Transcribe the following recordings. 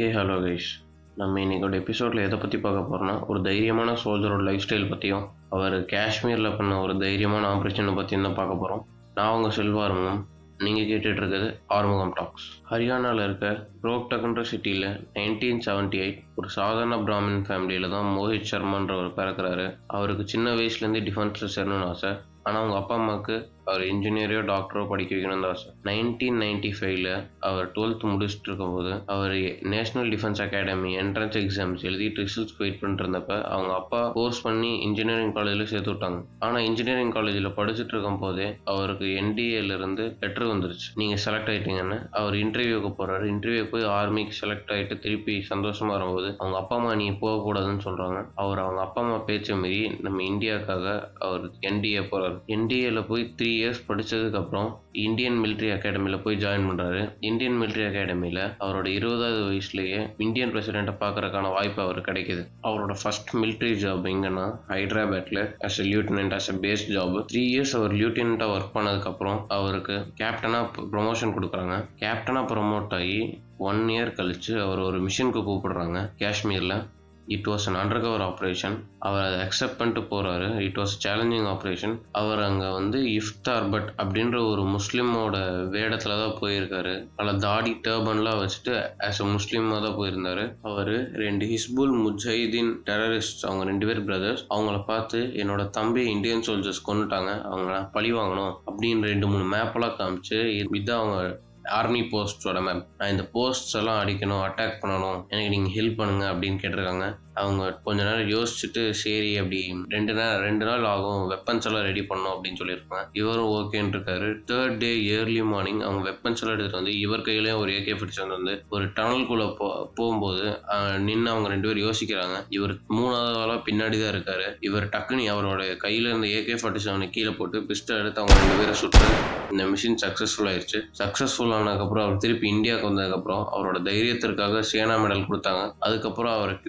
Hey hello guys நம்ம இன்னைக்கோட எபிசோடில் எதை பற்றி பார்க்க போகிறோம்னா ஒரு தைரியமான சோல்ஜரோட லைஃப் ஸ்டைல் பற்றியும் அவர் காஷ்மீரில் பண்ண ஒரு தைரியமான ஆப்ரேஷனை பற்றியும் தான் பார்க்க போகிறோம் நான் உங்கள் செல்வாரமும் நீங்கள் கேட்டுட்டு இருக்கிறது ஆறுமுகம் டாக்ஸ் ஹரியானாவில் இருக்க ரோக்டக்ன்ற சிட்டியில் நைன்டீன் செவன்ட்டி எயிட் ஒரு சாதாரண பிராமின் ஃபேமிலியில் தான் மோஹித் சர்மான்றவர் பிறக்கிறாரு. அவருக்கு சின்ன வயசுலேருந்து டிஃபென்ஸில் சேரணும்னு ஆசை. ஆனால் அவங்க அப்பா அம்மாவுக்கு அவர் இன்ஜினியரோ டாக்டரோ படிக்க வைக்கணும்னு தான் ஆசை. நைன்டீன் நைன்டி ஃபைவ்ல அவர் டுவெல்த் முடிச்சுட்டு இருக்கும்போது அவர் national defence academy entrance exams எழுதிட்டு ரிசல்ட்ஸ் வெயிட் பண்ணிட்டு இருந்தப்ப அவங்க அப்பா கோர்ஸ் பண்ணி இன்ஜினியரிங் காலேஜில் சேர்த்து விட்டாங்க. ஆனால் இன்ஜினியரிங் காலேஜில் படிச்சுட்டு இருக்கும் போதே அவருக்கு NDA-ல இருந்து லெட்டர் வந்துருச்சு. நீங்கள் செலக்ட் ஆயிட்டீங்கன்னு அவர் இன்டர்வியூக்கு போறாரு. இன்டர்வியூ போய் ஆர்மிக்கு செலக்ட் ஆகிட்டு திருப்பி சந்தோஷமா வரும்போது அவங்க அப்பா அம்மா நீ போகக்கூடாதுன்னு சொல்றாங்க. அவர் அவங்க அப்பா அம்மா பேச்சை மீறி நம்ம இந்தியாவுக்காக அவர் என்டிஏ போறாரு. என்டிஏல போய் த்ரீ இயர்ஸ் படித்ததுக்கப்புறம் இந்தியன் மிலிட்ரி அகாடமியில் போய் ஜாயின் பண்றாரு. இந்தியன் மிலிட்ரி அகாடமியில் அவரோட இருபதாவது வயசுலேயே இந்தியன் பிரசிடெண்ட்டை பார்க்கறதுக்கான வாய்ப்பு அவருக்கு கிடைக்குது. அவரோட ஃபர்ஸ்ட் மிலிட்ரி ஜாப் எங்கன்னா ஹைதராபாத்ல as a lieutenant as a base job three years அவர் லியூட்டனண்ட்டாக ஒர்க் பண்ணதுக்கப்புறம் அவருக்கு கேப்டனாக ப்ரொமோஷன் கொடுக்குறாங்க. கேப்டனாக ப்ரொமோட் ஆகி ஒன் இயர் கழிச்சு அவர் ஒரு மிஷனுக்கு கூப்பிடுறாங்க. காஷ்மீரில் it was an undercover operation அவர் அதை அக்செப்ட் பண்ணிட்டு போகிறாரு இட் வாஸ் சேலஞ்சிங் ஆப்ரேஷன் அவர் அங்கே வந்து இஃப்தார் பட் அப்படின்ற ஒரு முஸ்லீமோட வேடத்தில் தான் போயிருக்காரு. அதில் தாடி டர்பன்லாம் வச்சுட்டு ஆஸ் அ முஸ்லீமாக தான் போயிருந்தாரு. அவர் ரெண்டு ஹிஸ்புல் முஜஹிதீன் டெரரிஸ்ட் அவங்க ரெண்டு பேர் பிரதர்ஸ் அவங்கள பார்த்து என்னோட தம்பி இந்தியன் சோல்ஜர்ஸ் கொண்டுட்டாங்க அவங்கள பழி வாங்கணும் அப்படின்னு ரெண்டு மூணு மேப்பெல்லாம் காமிச்சு இதுதான் அவங்க ஆர்மி போஸ்டோட மேம் நான் இந்த போஸ்ட்ஸ் எல்லாம் அடிக்கணும் அட்டாக் பண்ணணும் எனக்கு நீங்கள் ஹெல்ப் பண்ணுங்க அப்படின்னு கேட்டிருக்காங்க. அவங்க கொஞ்ச நேரம் யோசிச்சுட்டு சரி அப்படி ரெண்டு நாள் ரெண்டு நாள் ஆகும் வெப்பன்ஸ் எல்லாம் ரெடி பண்ணோம் அப்படின்னு சொல்லியிருப்பாங்க. இவரும் ஓகேன்னு இருக்காரு. தேர்ட் டே இயர்லி மார்னிங் அவங்க வெப்பன்ஸ் எல்லாம் எடுத்துகிட்டு வந்து இவர் கையிலேயும் ஒரு ஏகே ஃபிஃப்டி வந்து ஒரு டனல்குள்ளே போ போகும்போது நின்று அவங்க ரெண்டு பேரும் யோசிக்கிறாங்க. இவர் மூணாவது ஆளாக பின்னாடி தான் இருக்காரு. இவர் டக்குனு அவரோட கையில் இருந்த ஏகே ஃபார்ட்டி செவனை கீழே போட்டு பிஸ்டல் எடுத்து அவங்க ரெண்டு பேரை சுட்டு இந்த மிஷின் சக்ஸஸ்ஃபுல் ஆயிடுச்சு சக்ஸஸ்ஃபுல் ஆனதுக்கப்புறம் அவர் திருப்பி இந்தியாவுக்கு வந்ததுக்கப்புறம் அவரோட தைரியத்திற்காக சேனா மெடல் கொடுத்தாங்க. அதுக்கப்புறம் அவருக்கு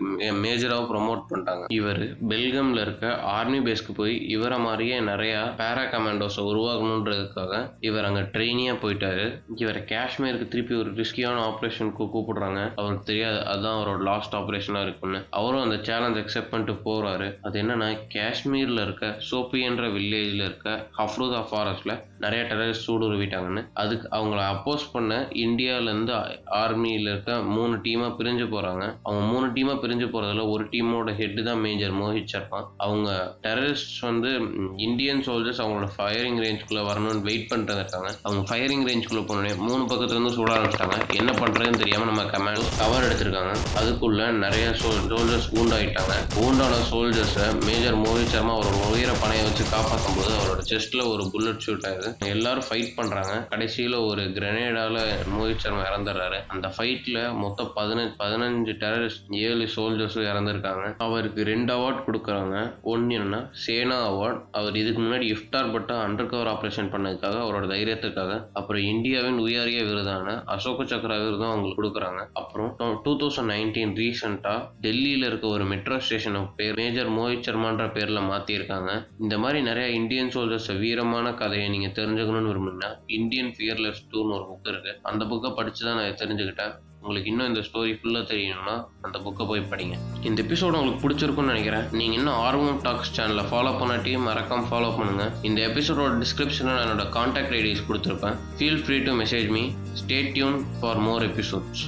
மேஜராக ப்ரொமோட் பண்ணிட்டாங்க. இவர் பெல்கம்ல இருக்க ஆர்மி பேஸ்க்கு போய் இவரை மாதிரியே நிறைய பேரா கமாண்டோஸை உருவாக்கணுன்றதுக்காக இவர் அங்கே ட்ரெயினியாக போயிட்டாரு. இவரை காஷ்மீருக்கு திருப்பி ஒரு ரிஸ்கியான ஆப்ரேஷனுக்கு கூப்பிடுறாங்க. அவருக்கு தெரியாது அதுதான் அவரோட லாஸ்ட் ஆப்ரேஷனாக இருக்குன்னு அவரும் அந்த சேலஞ்ச் அக்செப்ட் பண்ணிட்டு போகிறாரு அது என்னன்னா காஷ்மீரில் இருக்க சோப்பியன்ற வில்லேஜில் இருக்க ஹஃப்ரூதா ஃபாரஸ்ட்ல நிறைய டெரரிஸ்ட் சூடுருவிட்டாங்கன்னு அதுக்கு அவங்கள அப்போஸ் பண்ண இந்தியாவிலேருந்து ஆர்மியில் இருக்க மூணு டீமாக பிரிஞ்சு போகிறாங்க அவங்க மூணு டீமாக பிரிஞ்சு போகிறதுல ஒரு டீமோட ஹெட்டு தான் மேஜர் மோஹித் சர்மா அவங்க டெரரிஸ்ட் வந்து இந்தியன் சோல்ஜர்ஸ் அவங்களோட ஃபயரிங் ரேஞ்சுக்குள்ளே வரணும்னு வெயிட் பண்ணிட்டு இருக்காங்க. அவங்க ஃபயரிங் ரேஞ்சுக்குள்ளே போனோடனே மூணு பக்கத்துலேருந்து சுட ஆரம்பிச்சிட்டாங்க. என்ன பண்ணுறதுன்னு தெரியாமல் நம்ம கமாண்ட் கவர் எடுத்திருக்காங்க. அதுக்குள்ள நிறைய சோ சோல்ஜர்ஸ் ஊண்டாயிட்டாங்க. ஊண்டான சோல்ஜர்ஸை மேஜர் மோஹித் சர்மா அவரோட உயிரை பணையை வச்சு காப்பாற்றும் போது அவரோட செஸ்ட்டில் ஒரு புல்லட் ஷூட் ஆகுது. எல்லாரும் ஃபைட் பண்ணுறாங்க கடைசியில் ஒரு கிரனேடால மோஹித் சர்மா இறந்துடுறாரு. அந்த ஃபைட்டில் மொத்தம் பதினஞ்சு பதினஞ்சு டெரரிஸ்ட் ஏழு சோல்ஜர்ஸும் இறந்துருக்காங்க. அவருக்கு ரெண்டு அவார்ட் கொடுக்குறாங்க ஒன்று என்னன்னா சேனா அவார்ட் அவர் இதுக்கு முன்னாடி இஃப்டார் பட்டா அண்டர் கவர் ஆப்ரேஷன் பண்ணதுக்காக அவரோட தைரியத்துக்காக அப்புறம் இந்தியாவின் உயரிய விருதான அசோக சக்கர விருதும் அவங்களுக்கு கொடுக்குறாங்க. அப்புறம் டூ தௌசண்ட் நைன்டீன் ரீசெண்டாக டெல்லியில் இருக்க ஒரு மெட்ரோ ஸ்டேஷனை பேர் மேஜர் மோஹித் சர்மான்ற பேரில் மாற்றியிருக்காங்க இந்த மாதிரி நிறைய இந்தியன் சோல்ஜர்ஸ் வீரமான கதையை நீங்கள் தெரிஞ்சுக்கணும்னு விரும்புனீங்கன்னா இந்தியன் ஃபியர்லெஸ் டூன்னு ஒரு புக் இருக்கு. அந்த புக்கை படித்து தான் நான் தெரிஞ்சுக்கிட்டேன். உங்களுக்கு இன்னும் இந்த ஸ்டோரி ஃபுல்லாக தெரியணும்னா அந்த புக்கை போய் படிங்க. இந்த எபிசோட் உங்களுக்கு பிடிச்சிருக்கும்னு நினைக்கிறேன். நீங்கள் இன்னும் ஆர்வம் டாக்ஸ் சேனலை ஃபாலோ பண்ணாட்டியும் மறக்காமல் ஃபாலோ பண்ணுங்க. இந்த எபிசோடோட டிஸ்கிரிப்ஷனில் நான் என்னோட கான்டாக்ட் ஐடிஸ் கொடுத்துருப்பேன். Feel free to message me stay tuned for more episodes